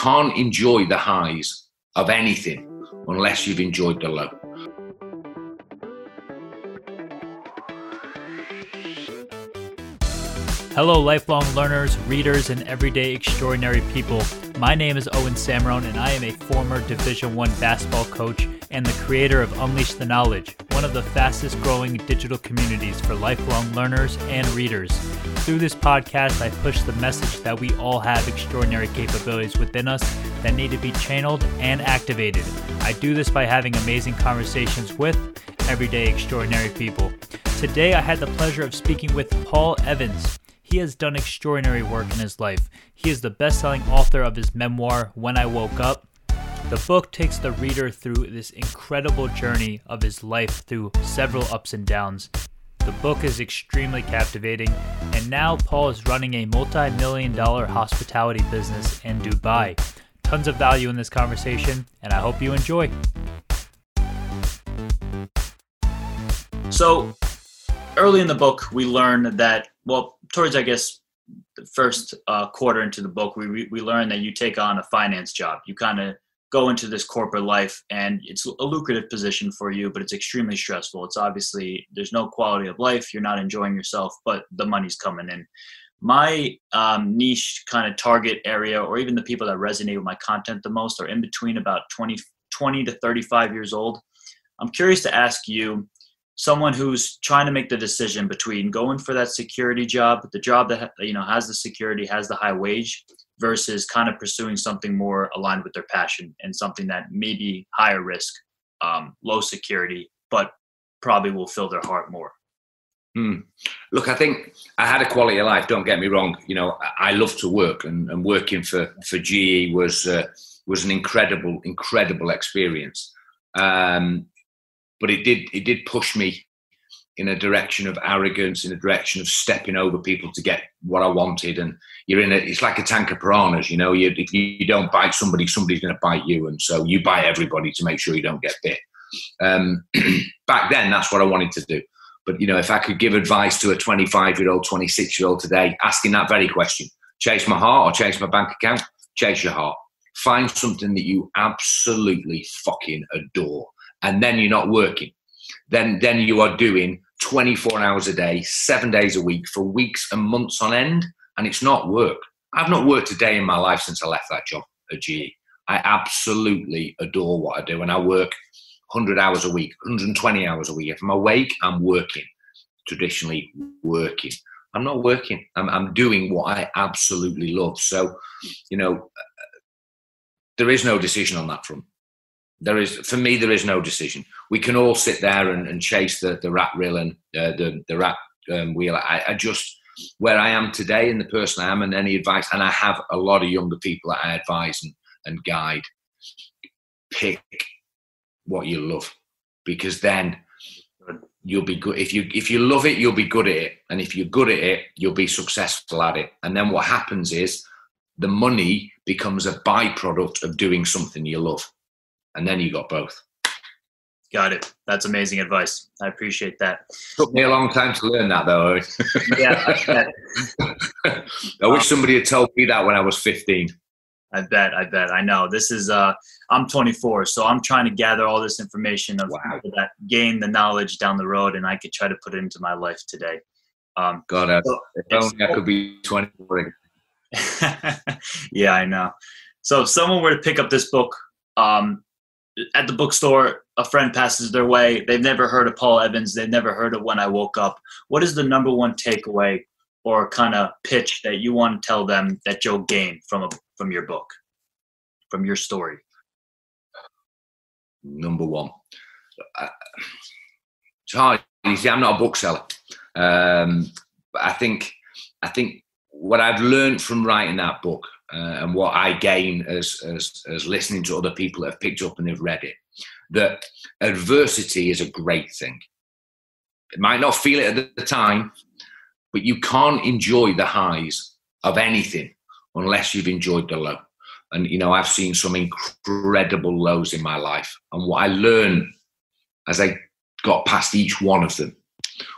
can't enjoy the highs of anything unless you've enjoyed the low. Hello, lifelong learners, readers, and everyday extraordinary people. My name is Owen Samrone, and I am a former Division One basketball coach and the creator of Unleash the Knowledge, one of the fastest growing digital communities for lifelong learners and readers. Through this podcast, I push the message that we all have extraordinary capabilities within us that need to be channeled and activated. I do this by having amazing conversations with everyday extraordinary people. Today, I had the pleasure of speaking with Paul Evans. He has done extraordinary work in his life. He is the best selling author of his memoir, When I Woke Up. The book takes the reader through this incredible journey of his life through several ups and downs. The book is extremely captivating, and now Paul is running a multi million dollar hospitality business in Dubai. Tons of value in this conversation, and I hope you enjoy. So, early in the book, we learn that, well, towards, I guess, the first uh, quarter into the book, we, we learn that you take on a finance job. You kind of go into this corporate life and it's a lucrative position for you but it's extremely stressful. It's obviously there's no quality of life. You're not enjoying yourself but the money's coming in. My um, niche kind of target area or even the people that resonate with my content the most are in between about 20, 20 to 35 years old. I'm curious to ask you someone who's trying to make the decision between going for that security job, the job that you know has the security, has the high wage, versus kind of pursuing something more aligned with their passion and something that may be higher risk, um, low security, but probably will fill their heart more. Hmm. Look, I think I had a quality of life. Don't get me wrong. You know, I love to work, and, and working for for GE was uh, was an incredible, incredible experience. Um, but it did it did push me in a direction of arrogance, in a direction of stepping over people to get what I wanted. And you're in it. it's like a tank of piranhas, you know, you, if you don't bite somebody, somebody's going to bite you. And so you bite everybody to make sure you don't get bit. Um, back then, that's what I wanted to do. But, you know, if I could give advice to a 25 year old, 26 year old today, asking that very question, chase my heart or chase my bank account, chase your heart. Find something that you absolutely fucking adore and then you're not working. Then then you are doing 24 hours a day, seven days a week for weeks and months on end, and it's not work. I've not worked a day in my life since I left that job at GE. I absolutely adore what I do, and I work 100 hours a week, 120 hours a week. If I'm awake, I'm working. Traditionally, working. I'm not working. I'm, I'm doing what I absolutely love. So, you know, uh, there is no decision on that front there is for me there is no decision. We can all sit there and, and chase the, the rat reel and uh, the, the rat um, wheel. I, I, just where i am today and the person i am and any advice and i have a lot of younger people that i advise and, and guide pick what you love because then you'll be good. If you if you love it you'll be good at it and if you're good at it you'll be successful at it. And then what happens is the money becomes a byproduct of doing something you love and then you got both. Got it. That's amazing advice. I appreciate that. Took me a long time to learn that, though. yeah, I, I wish somebody had told me that when I was 15. I bet. I bet. I know. This is. uh I'm 24, so I'm trying to gather all this information of wow. that gain the knowledge down the road, and I could try to put it into my life today. Um, God, I, so if only I could be 24. yeah, I know. So if someone were to pick up this book um, at the bookstore, a friend passes their way. They've never heard of Paul Evans. They've never heard of When I Woke Up. What is the number one takeaway or kind of pitch that you want to tell them that you'll gain from a, from your book, from your story? Number one, uh, it's hard. You see, I'm not a bookseller. Um, I think, I think what I've learned from writing that book uh, and what I gain as, as, as listening to other people that have picked up and have read it, that adversity is a great thing. It might not feel it at the time, but you can't enjoy the highs of anything unless you've enjoyed the low. And you know, I've seen some incredible lows in my life, and what I learned as I got past each one of them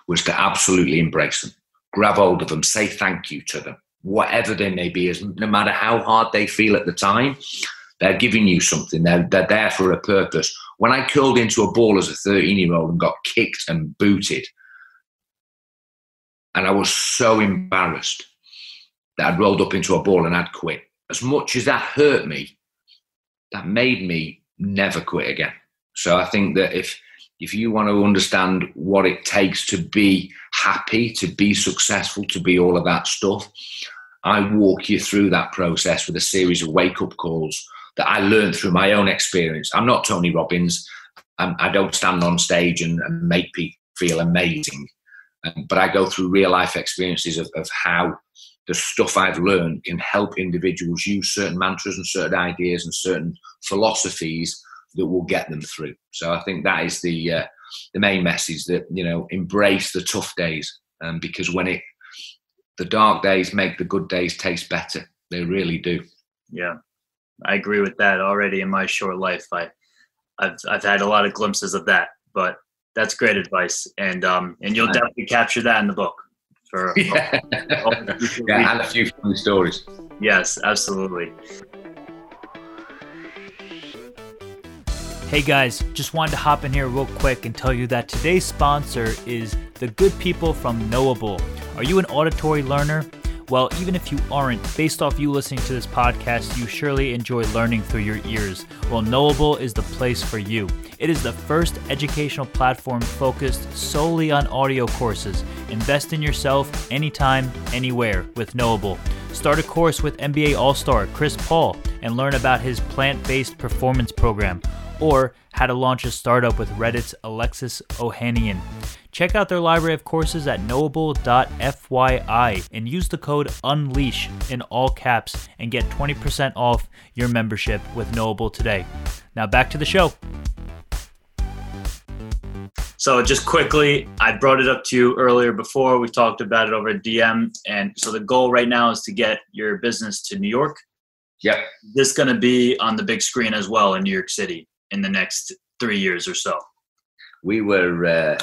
was to absolutely embrace them, grab hold of them, say thank you to them, whatever they may be, is no matter how hard they feel at the time, they're giving you something. They're, they're there for a purpose. When I curled into a ball as a 13 year old and got kicked and booted, and I was so embarrassed that I'd rolled up into a ball and I'd quit. As much as that hurt me, that made me never quit again. So I think that if if you want to understand what it takes to be happy, to be successful, to be all of that stuff, I walk you through that process with a series of wake up calls that I learned through my own experience. I'm not Tony Robbins. I'm, I do not stand on stage and, and make people feel amazing. Um, but I go through real life experiences of, of how the stuff I've learned can help individuals use certain mantras and certain ideas and certain philosophies that will get them through. So I think that is the uh, the main message that you know embrace the tough days um, because when it the dark days make the good days taste better. They really do. Yeah, I agree with that. Already in my short life, I, I've I've had a lot of glimpses of that. But that's great advice, and um, and you'll definitely capture that in the book. For yeah, all, all yeah and a few funny stories. Yes, absolutely. Hey guys, just wanted to hop in here real quick and tell you that today's sponsor is the good people from Knowable. Are you an auditory learner? Well, even if you aren't, based off you listening to this podcast, you surely enjoy learning through your ears. Well, Knowable is the place for you. It is the first educational platform focused solely on audio courses. Invest in yourself anytime, anywhere with Knowable. Start a course with NBA All Star Chris Paul and learn about his plant based performance program or how to launch a startup with Reddit's Alexis Ohanian. Check out their library of courses at knowable.fyi and use the code UNLEASH in all caps and get 20% off your membership with Knowable today. Now back to the show. So just quickly, I brought it up to you earlier before. We talked about it over at DM. And so the goal right now is to get your business to New York. Yep. This is going to be on the big screen as well in New York City in the next three years or so. We were uh,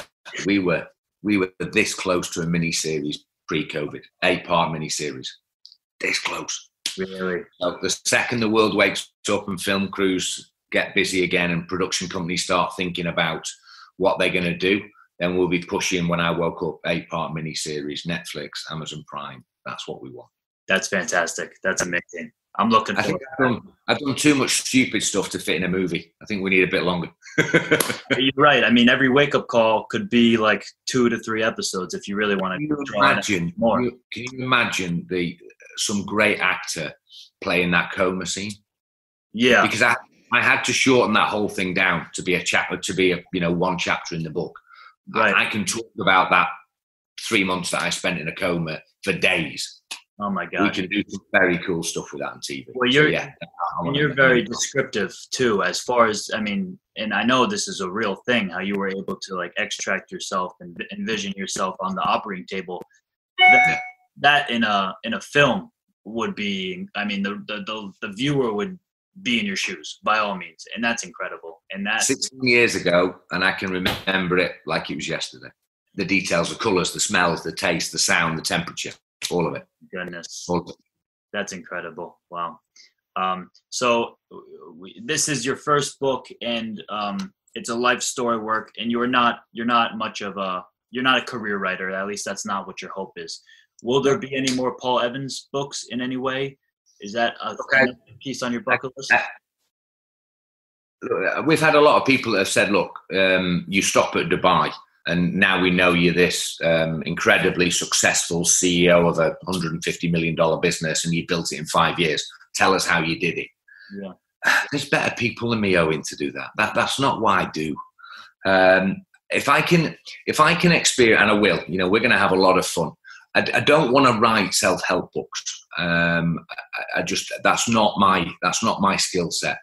we were we were this close to a mini series pre-COVID, eight part mini series. This close. Really? So the second the world wakes up and film crews get busy again and production companies start thinking about what they're going to do, then we'll be pushing when I woke up eight part mini series, Netflix, Amazon Prime. That's what we want. That's fantastic. That's amazing. I'm looking I think I've done, I've done, too much stupid stuff to fit in a movie. I think we need a bit longer. You're right. I mean, every wake up call could be like two to three episodes if you really want to can imagine, more. Can you imagine the some great actor playing that coma scene? Yeah. Because I, I had to shorten that whole thing down to be a chapter, to be a you know one chapter in the book. Right. I, I can talk about that three months that I spent in a coma for days Oh my god! We can do some very cool stuff with that on TV. Well, you're so, yeah, and you're very descriptive too, as far as I mean, and I know this is a real thing. How you were able to like extract yourself and envision yourself on the operating table. That, that in a in a film would be. I mean, the, the the the viewer would be in your shoes by all means, and that's incredible. And that 16 years ago, and I can remember it like it was yesterday. The details, the colours, the smells, the taste, the sound, the temperature all of it. Goodness, all of it. That's incredible. Wow. Um, so we, this is your first book, and um, it's a life story work. And you're not you're not much of a you're not a career writer. At least that's not what your hope is. Will there be any more Paul Evans books in any way? Is that a okay. piece on your bucket list? We've had a lot of people that have said, "Look, um, you stop at Dubai." And now we know you're this um, incredibly successful CEO of a 150 million dollar business, and you built it in five years. Tell us how you did it. Yeah. There's better people than me, Owen, to do that. That that's not what I do. Um, if I can, if I can experience, and I will, you know, we're going to have a lot of fun. I, I don't want to write self-help books. Um, I, I, just that's not my that's not my skill set.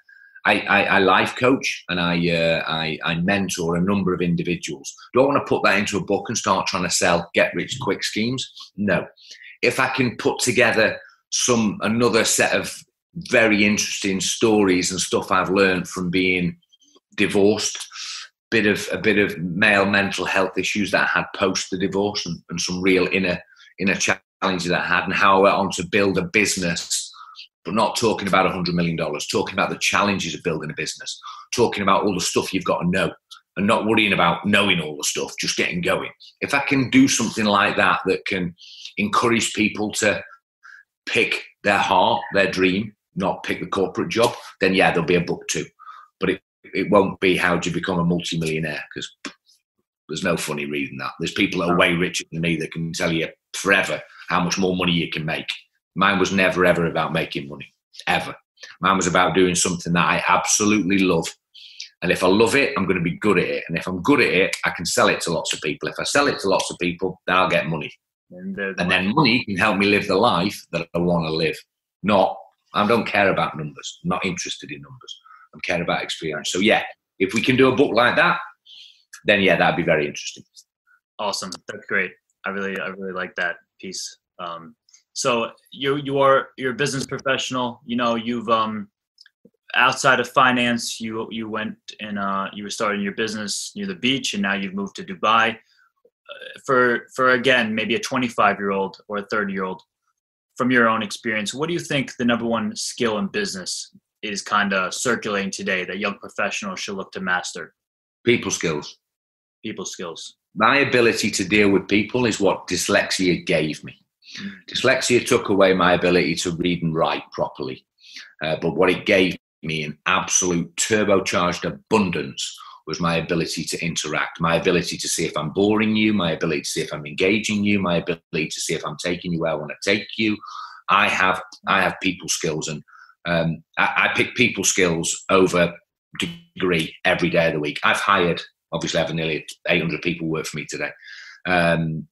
I, I, I, life coach and I, uh, I, I mentor a number of individuals. Do I want to put that into a book and start trying to sell get rich quick schemes? No. If I can put together some another set of very interesting stories and stuff I've learned from being divorced, bit of a bit of male mental health issues that I had post the divorce and, and some real inner inner challenges that I had and how I went on to build a business, but not talking about $100 million, talking about the challenges of building a business, talking about all the stuff you've got to know and not worrying about knowing all the stuff, just getting going. If I can do something like that that can encourage people to pick their heart, their dream, not pick the corporate job, then yeah, there'll be a book too. But it, it won't be how do you become a multimillionaire because there's no funny reading that. There's people that are way richer than me that can tell you forever how much more money you can make. Mine was never ever about making money, ever. Mine was about doing something that I absolutely love. And if I love it, I'm going to be good at it. And if I'm good at it, I can sell it to lots of people. If I sell it to lots of people, then I'll get money. And, and then money can help me live the life that I want to live. Not, I don't care about numbers. I'm not interested in numbers. I'm care about experience. So yeah, if we can do a book like that, then yeah, that'd be very interesting. Awesome. That's great. I really, I really like that piece. Um, so you you are you're a business professional. You know you've um, outside of finance, you you went and uh, you were starting your business near the beach, and now you've moved to Dubai. Uh, for for again maybe a 25 year old or a 30 year old, from your own experience, what do you think the number one skill in business is kind of circulating today that young professionals should look to master? People skills. People skills. My ability to deal with people is what dyslexia gave me. Dyslexia took away my ability to read and write properly. Uh, but what it gave me in absolute turbocharged abundance was my ability to interact, my ability to see if I'm boring you, my ability to see if I'm engaging you, my ability to see if I'm taking you where I want to take you. I have I have people skills and um, I, I, pick people skills over degree every day of the week. I've hired obviously I have nearly 800 people work for me today. Um,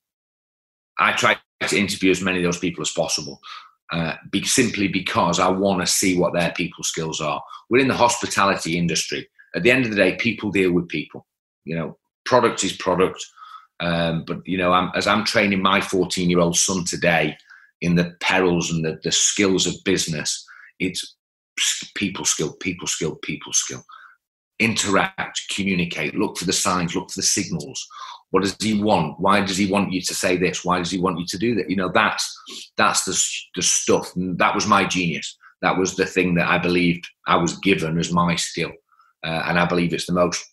I try to interview as many of those people as possible. Uh, be, simply because I want to see what their people skills are. We're in the hospitality industry. At the end of the day, people deal with people. You know, product is product. Um, but you know, I'm, as I'm training my 14 year old son today in the perils and the, the skills of business, it's people skill, people skill, people skill. Interact, communicate, look for the signs, look for the signals. What does he want? Why does he want you to say this? Why does he want you to do that? You know, that's that's the the stuff. That was my genius. That was the thing that I believed I was given as my skill, uh, and I believe it's the most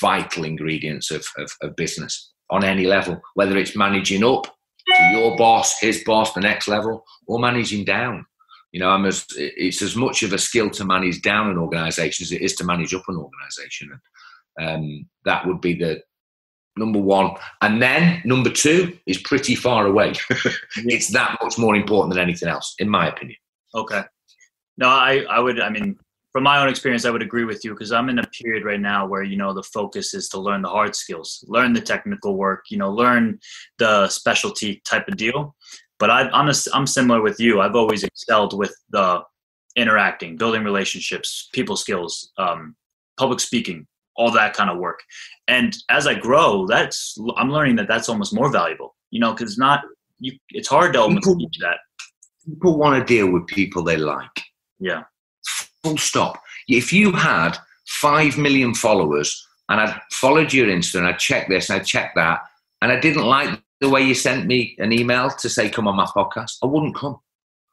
vital ingredients of, of, of business on any level, whether it's managing up to your boss, his boss, the next level, or managing down. You know, I'm as it's as much of a skill to manage down an organisation as it is to manage up an organisation, and um, that would be the number one. And then number two is pretty far away. it's that much more important than anything else, in my opinion. Okay. No, I, I would, I mean, from my own experience, I would agree with you because I'm in a period right now where, you know, the focus is to learn the hard skills, learn the technical work, you know, learn the specialty type of deal. But I, I'm, a, I'm similar with you. I've always excelled with the interacting, building relationships, people skills, um, public speaking, all that kind of work. And as I grow, that's I'm learning that that's almost more valuable. You know, because not you. It's hard to almost teach that. People want to deal with people they like. Yeah. Full stop. If you had five million followers and I'd followed your Insta and I checked this and I checked that and I didn't like the way you sent me an email to say come on my podcast, I wouldn't come.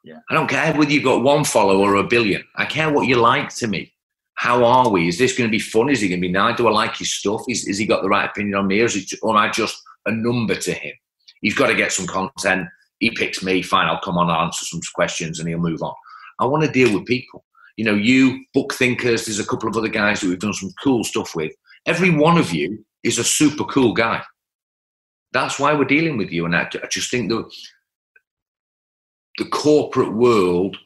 Yeah. I don't care whether you've got one follower or a billion. I care what you like to me how are we? Is this going to be fun? Is he going to be nice? Do I like his stuff? Is, is he got the right opinion on me? Or, is it, or am I just a number to him? He's got to get some content. He picks me. Fine, I'll come on, I'll answer some questions, and he'll move on. I want to deal with people. You know, you book thinkers. There's a couple of other guys that we've done some cool stuff with. Every one of you is a super cool guy. That's why we're dealing with you. And I, I just think that the corporate world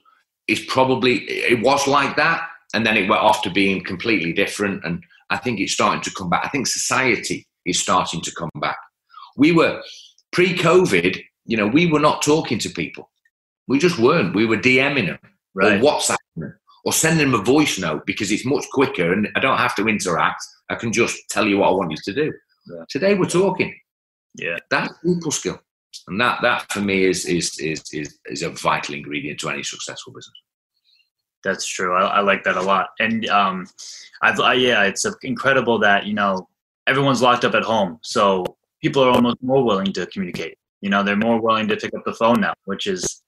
is probably it was like that and then it went off to being completely different. And I think it's starting to come back. I think society is starting to come back. We were pre COVID, you know, we were not talking to people. We just weren't. We were DMing them right. or WhatsApping them or sending them a voice note because it's much quicker and I don't have to interact. I can just tell you what I want you to do. Yeah. Today we're talking. Yeah. That's people skill. And that, that for me is, is, is, is, is a vital ingredient to any successful business. That's true. I, I like that a lot. And um, I've, I, yeah, it's incredible that you know everyone's locked up at home, so people are almost more willing to communicate. You know, they're more willing to pick up the phone now, which is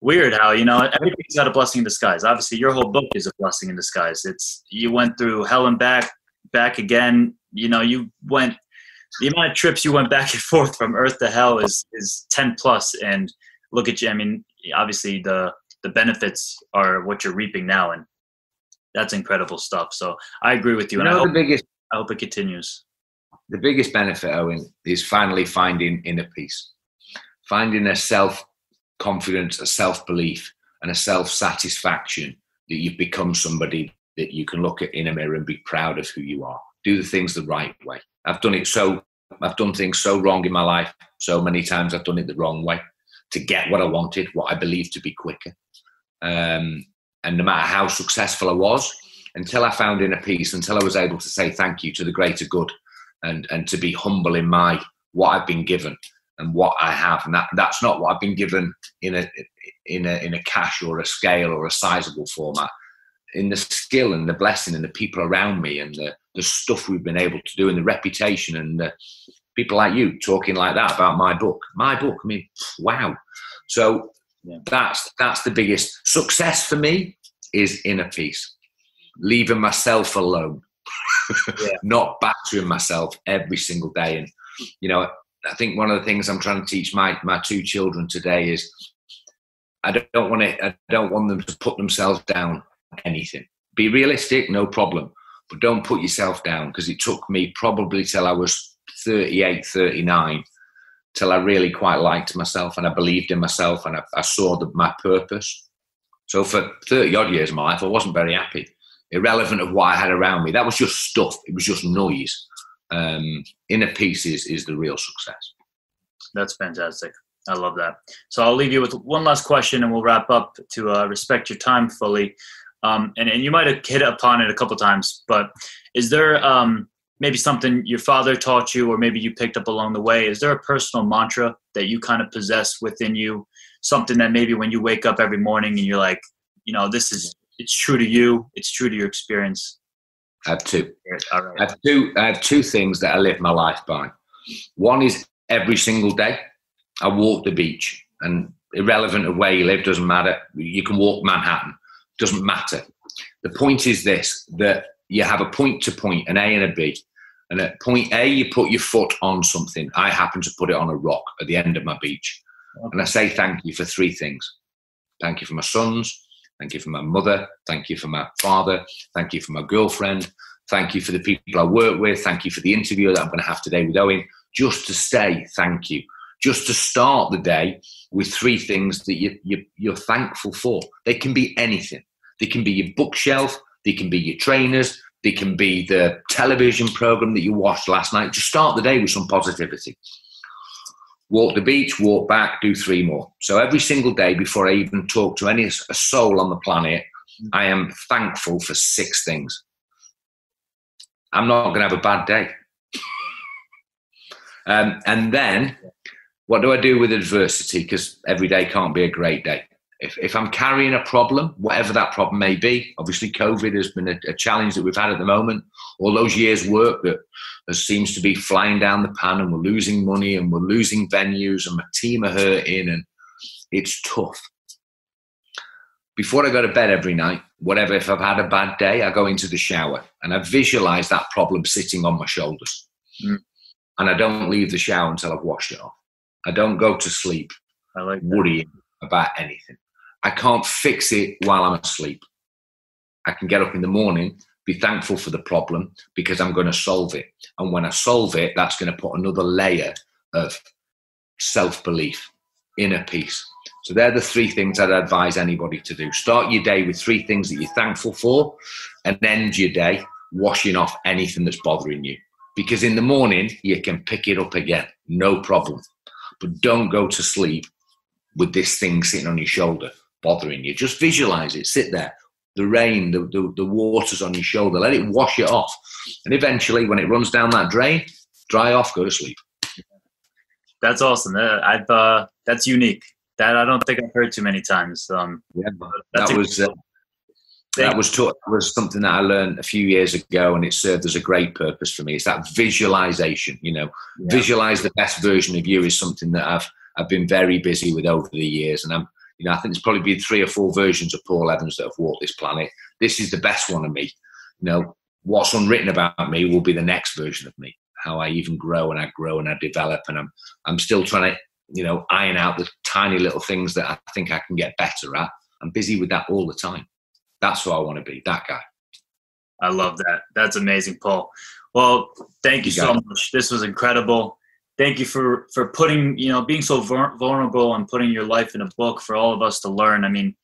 weird how you know everybody's got a blessing in disguise obviously your whole book is a blessing in disguise it's you went through hell and back back again you know you went the amount of trips you went back and forth from earth to hell is is 10 plus and look at you i mean obviously the the benefits are what you're reaping now and that's incredible stuff so i agree with you, you and I, hope, the biggest I hope it continues the biggest benefit owen is finally finding inner peace finding a self confidence, a self belief, and a self satisfaction that you've become somebody that you can look at in a mirror and be proud of who you are. Do the things the right way. I've done it so, I've done things so wrong in my life. So many times I've done it the wrong way to get what I wanted, what I believed to be quicker. Um, and no matter how successful I was, until I found inner peace, until I was able to say thank you to the greater good and, and to be humble in my what I've been given and what I have, and that that's not what I've been given in a in a in a cash or a scale or a sizable format. In the skill and the blessing and the people around me and the the stuff we've been able to do and the reputation and the people like you talking like that about my book, my book. I mean, wow. So yeah. that's that's the biggest success for me is inner peace, leaving myself alone, yeah. not battering myself every single day. And you know, I think one of the things I'm trying to teach my my two children today is I don't want to I don't want them to put themselves down anything. Be realistic, no problem, but don't put yourself down because it took me probably till I was 38, 39 till I really quite liked myself and I believed in myself and I, I saw the, my purpose. So for 30 odd years of my life, I wasn't very happy, irrelevant of what I had around me. That was just stuff. It was just noise um, inner peace is, is the real success. That's fantastic. I love that. So I'll leave you with one last question and we'll wrap up to uh, respect your time fully. Um, and, and you might have hit upon it a couple times, but is there um, maybe something your father taught you or maybe you picked up along the way? Is there a personal mantra that you kind of possess within you? Something that maybe when you wake up every morning and you're like, you know, this is, it's true to you, it's true to your experience. I have two. I have two. I have two things that I live my life by. One is every single day I walk the beach, and irrelevant of where you live doesn't matter. You can walk Manhattan, doesn't matter. The point is this: that you have a point to point, an A and a B. And at point A, you put your foot on something. I happen to put it on a rock at the end of my beach. And I say thank you for three things. Thank you for my sons. Thank you for my mother. Thank you for my father. Thank you for my girlfriend. Thank you for the people I work with. Thank you for the interview that I'm going to have today with Owen. Just to say thank you. Just to start the day with three things that you, you, you're thankful for. They can be anything. They can be your bookshelf. They can be your trainers. They can be the television program that you watched last night. Just start the day with some positivity walk the beach, walk back, do three more. So every single day before I even talk to any soul on the planet, I am thankful for six things. I'm not going to have a bad day. um, and then, what do I do with adversity? Because every day can't be a great day. If, if I'm carrying a problem, whatever that problem may be, obviously COVID has been a, a challenge that we've had at the moment. All those years' work that seems to be flying down the pan and we're losing money and we're losing venues and my team are hurting and it's tough. Before I go to bed every night, whatever, if I've had a bad day, I go into the shower and I visualize that problem sitting on my shoulders. Mm. And I don't leave the shower until I've washed it off. I don't go to sleep I like worrying about anything. I can't fix it while I'm asleep. I can get up in the morning be thankful for the problem because I'm going to solve it. And when I solve it, that's going to put another layer of self belief, inner peace. So they're the three things I'd advise anybody to do. Start your day with three things that you're thankful for and end your day washing off anything that's bothering you. Because in the morning, you can pick it up again, no problem. But don't go to sleep with this thing sitting on your shoulder bothering you. Just visualize it, sit there, the rain, the, the, the water's on your shoulder. Let it wash it off. And eventually, when it runs down that drain, dry off, go to sleep. That's awesome. I've uh, that's unique. That I don't think I've heard too many times. Um, yeah, that was uh, that was taught, was something that I learned a few years ago, and it served as a great purpose for me. It's that visualization. You know, yeah. visualize the best version of you is something that I've I've been very busy with over the years, and I'm you know I think there's probably been three or four versions of Paul Evans that have walked this planet. This is the best one of me. You know what's unwritten about me will be the next version of me. How I even grow and I grow and I develop, and I'm I'm still trying to you know iron out the tiny little things that I think I can get better at. I'm busy with that all the time. That's who I want to be. That guy. I love that. That's amazing, Paul. Well, thank you, you so much. This was incredible. Thank you for for putting you know being so vulnerable and putting your life in a book for all of us to learn. I mean,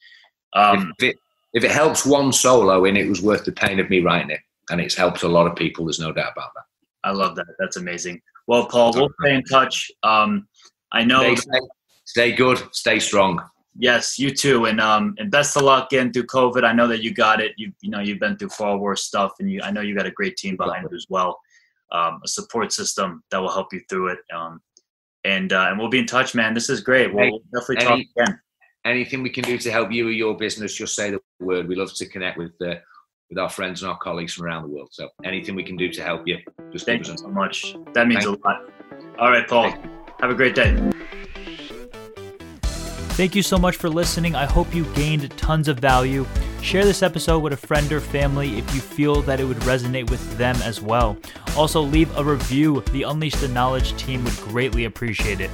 um, if, it, if it helps one solo, and it was worth the pain of me writing it, and it's helped a lot of people. There's no doubt about that. I love that. That's amazing. Well, Paul, we'll stay in touch. Um, I know. Stay, stay good. Stay strong. Yes, you too, and um, and best of luck getting through COVID. I know that you got it. You you know you've been through far worse stuff, and you I know you got a great team behind you as well, um, a support system that will help you through it. Um, and uh, and we'll be in touch, man. This is great. We'll, we'll definitely any, talk again. Anything we can do to help you or your business, just say the word. We love to connect with uh, with our friends and our colleagues from around the world. So anything we can do to help you, just thank you so much. That means Thank a lot. All right, Paul. Have a great day. Thank you so much for listening. I hope you gained tons of value. Share this episode with a friend or family if you feel that it would resonate with them as well. Also, leave a review. The Unleash the Knowledge team would greatly appreciate it.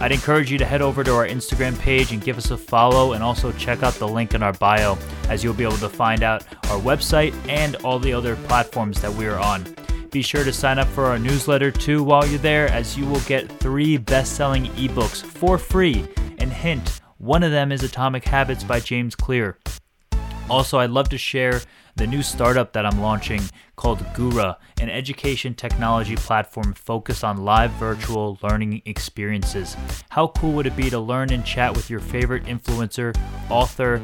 I'd encourage you to head over to our Instagram page and give us a follow, and also check out the link in our bio, as you'll be able to find out our website and all the other platforms that we are on. Be sure to sign up for our newsletter too while you're there, as you will get three best selling ebooks for free. And hint, one of them is Atomic Habits by James Clear. Also, I'd love to share the new startup that I'm launching called Gura, an education technology platform focused on live virtual learning experiences. How cool would it be to learn and chat with your favorite influencer, author,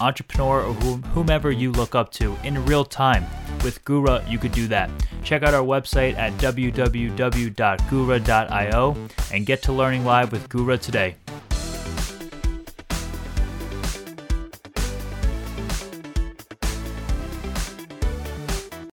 entrepreneur, or whomever you look up to in real time? With Gura, you could do that. Check out our website at www.gura.io and get to learning live with Gura today.